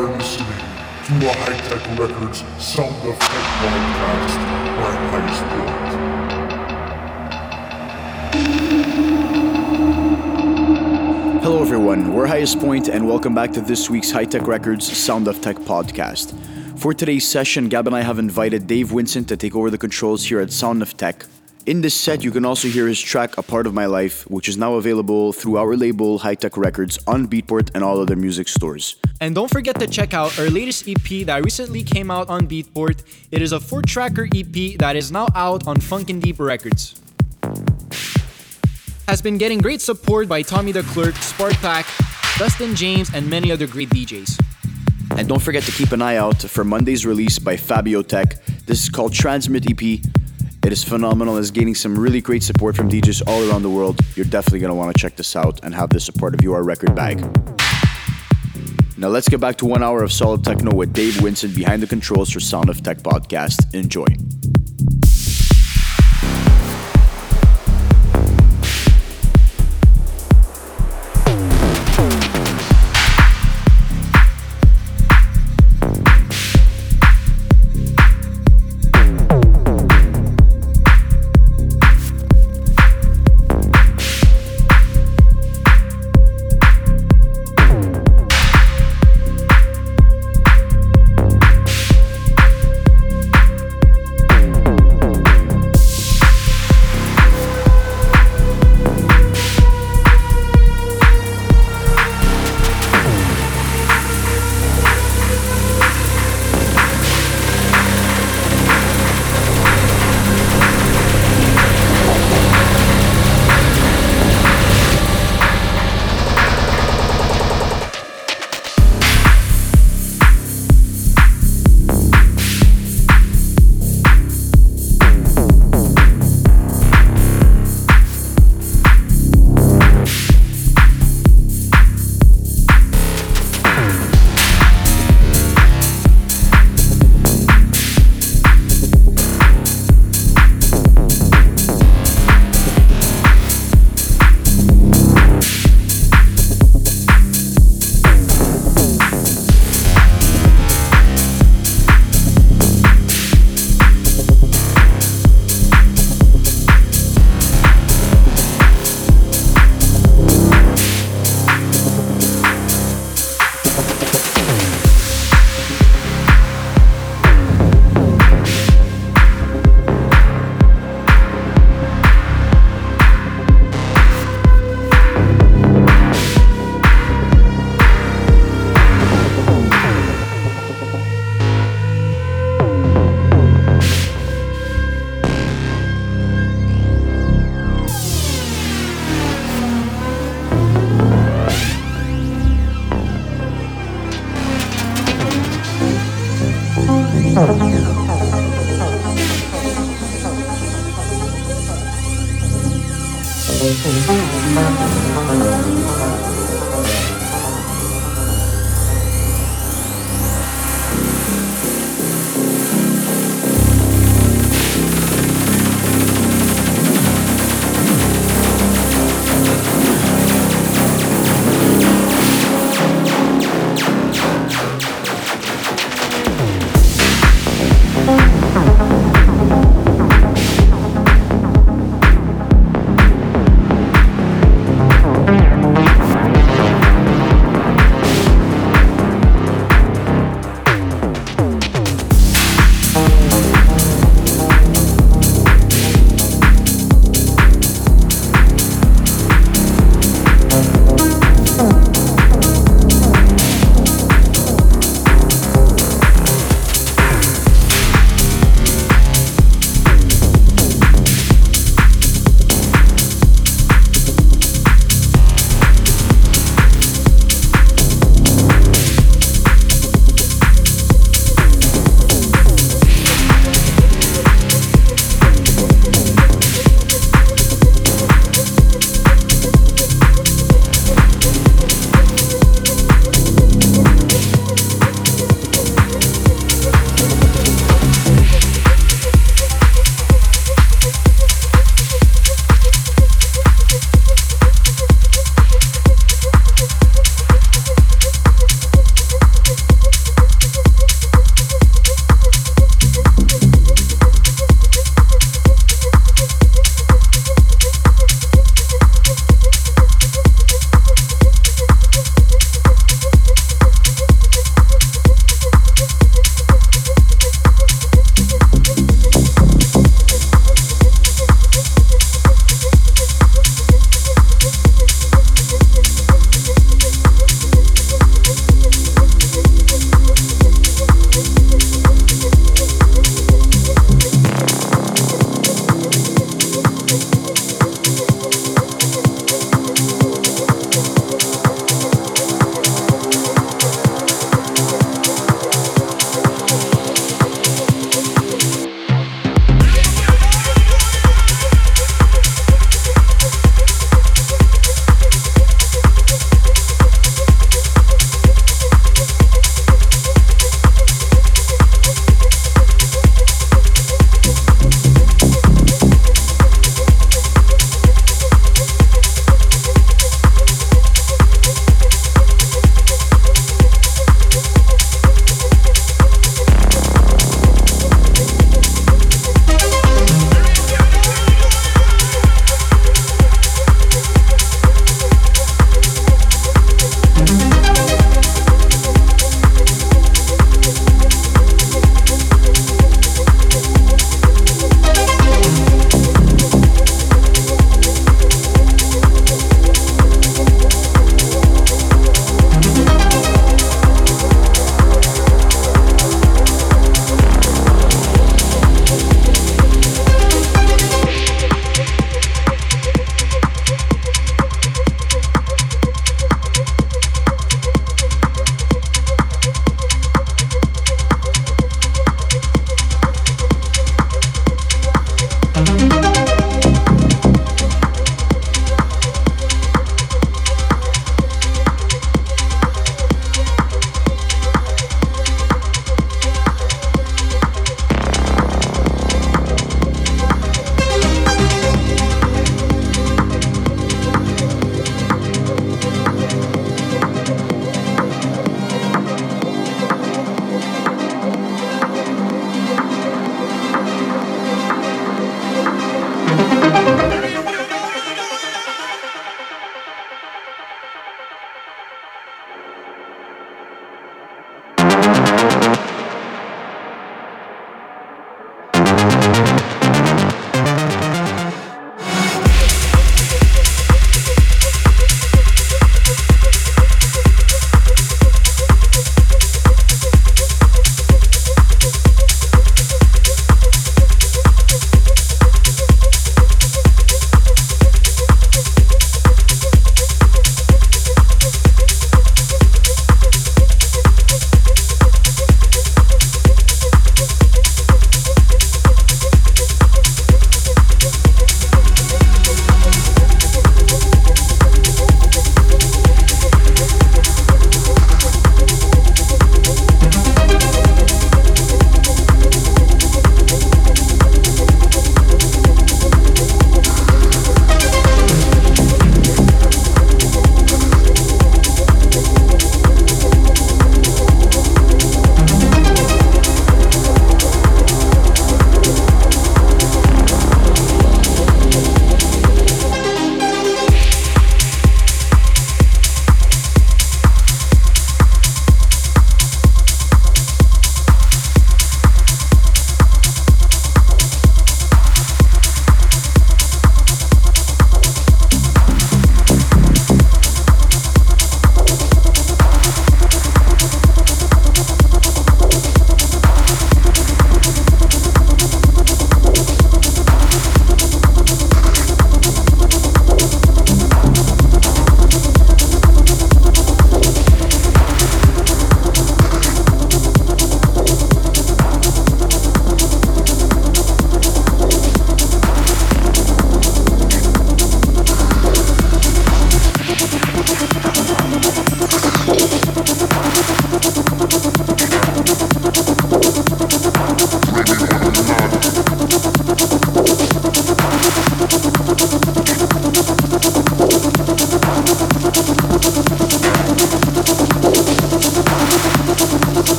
are listening to a High Tech Records Sound of Tech podcast by Point. Hello, everyone. We're Highest Point, and welcome back to this week's High Tech Records Sound of Tech podcast. For today's session, Gab and I have invited Dave Winston to take over the controls here at Sound of Tech. In this set, you can also hear his track A Part of My Life, which is now available through our label High Tech Records on Beatport and all other music stores. And don't forget to check out our latest EP that recently came out on Beatport. It is a four tracker EP that is now out on Funkin' Deep Records. Has been getting great support by Tommy the Clerk, Spartak, Dustin James, and many other great DJs. And don't forget to keep an eye out for Monday's release by Fabio Tech. This is called Transmit EP. It is phenomenal. It's gaining some really great support from DJs all around the world. You're definitely going to want to check this out and have the support of your record bag. Now let's get back to one hour of solid techno with Dave Winston behind the controls for Sound of Tech podcast. Enjoy.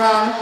On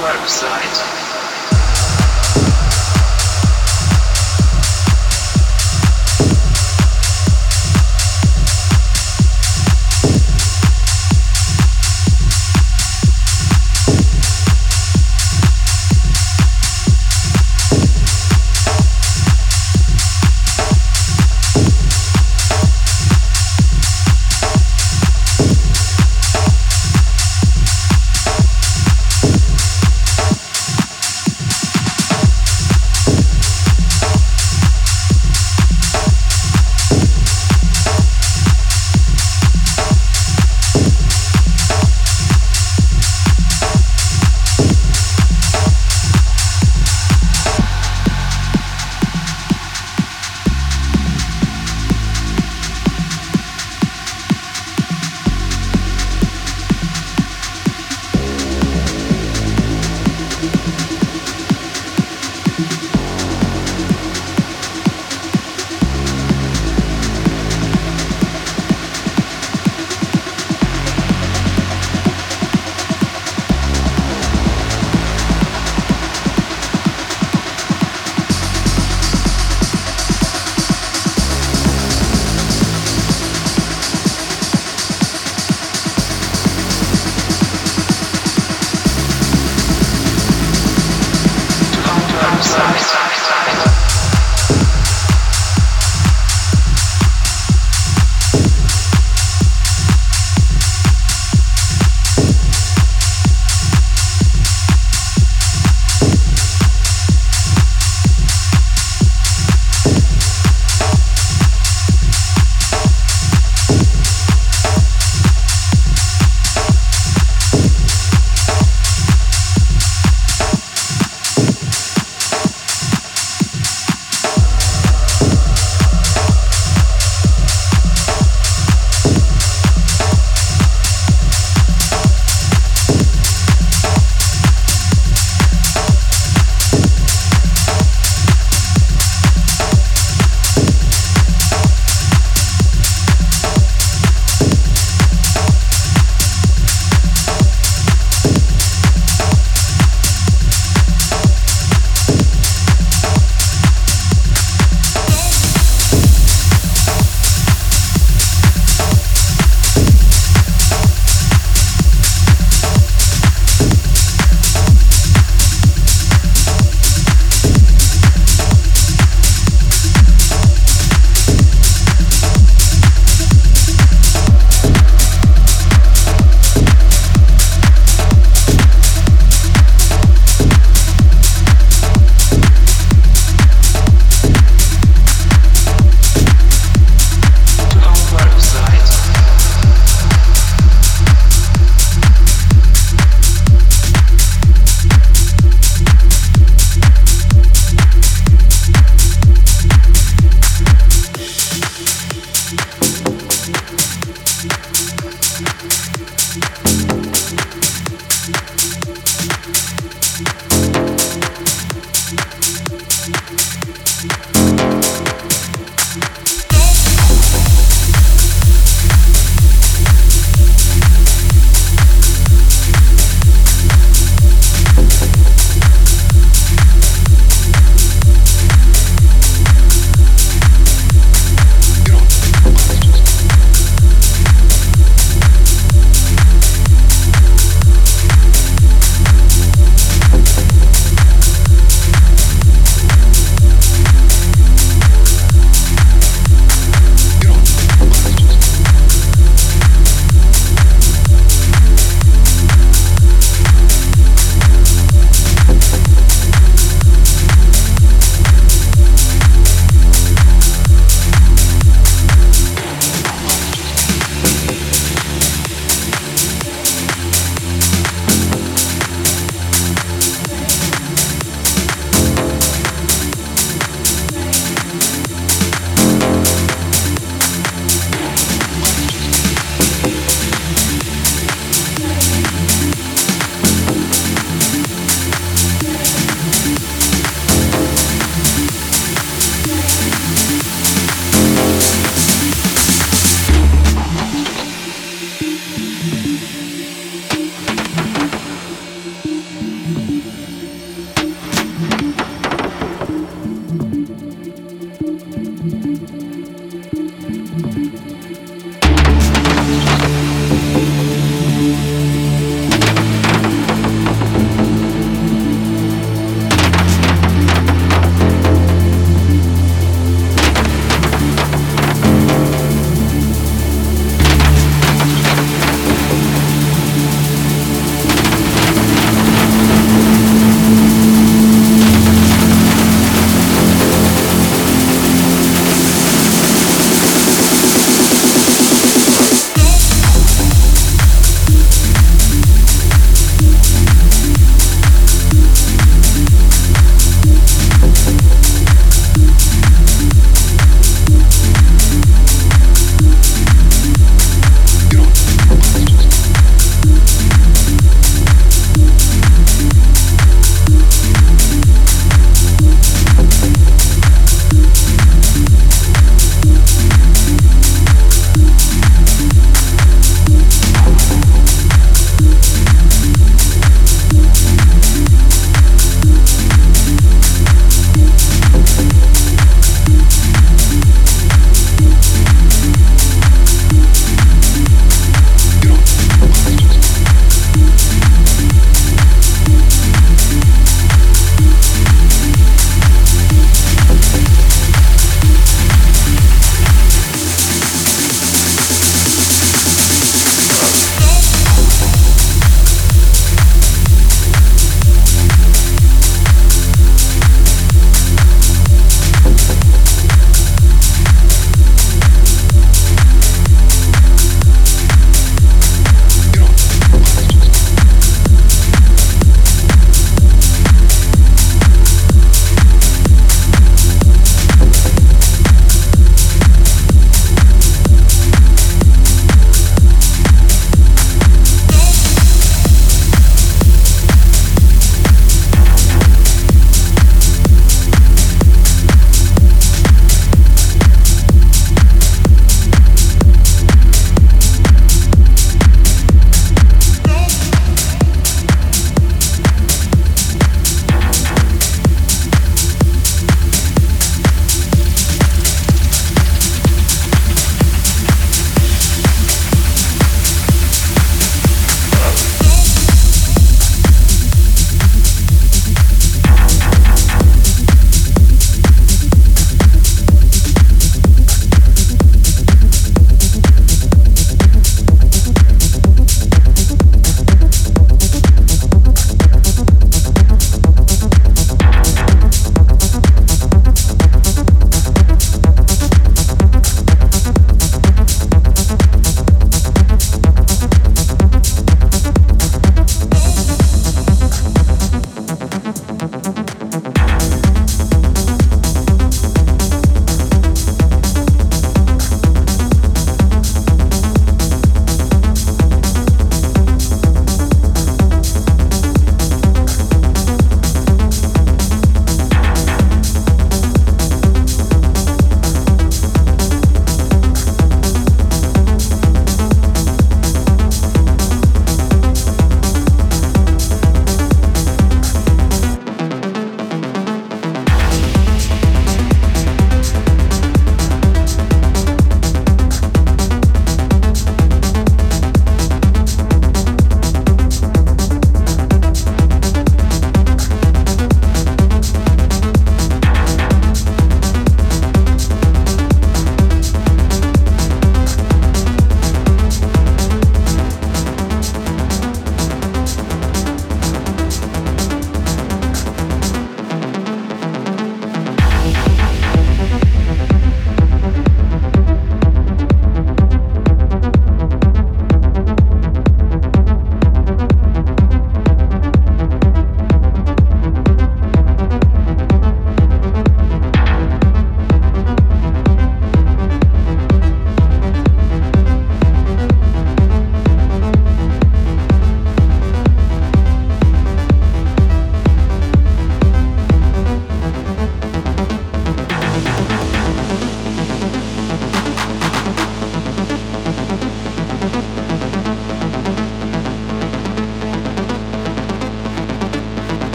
website.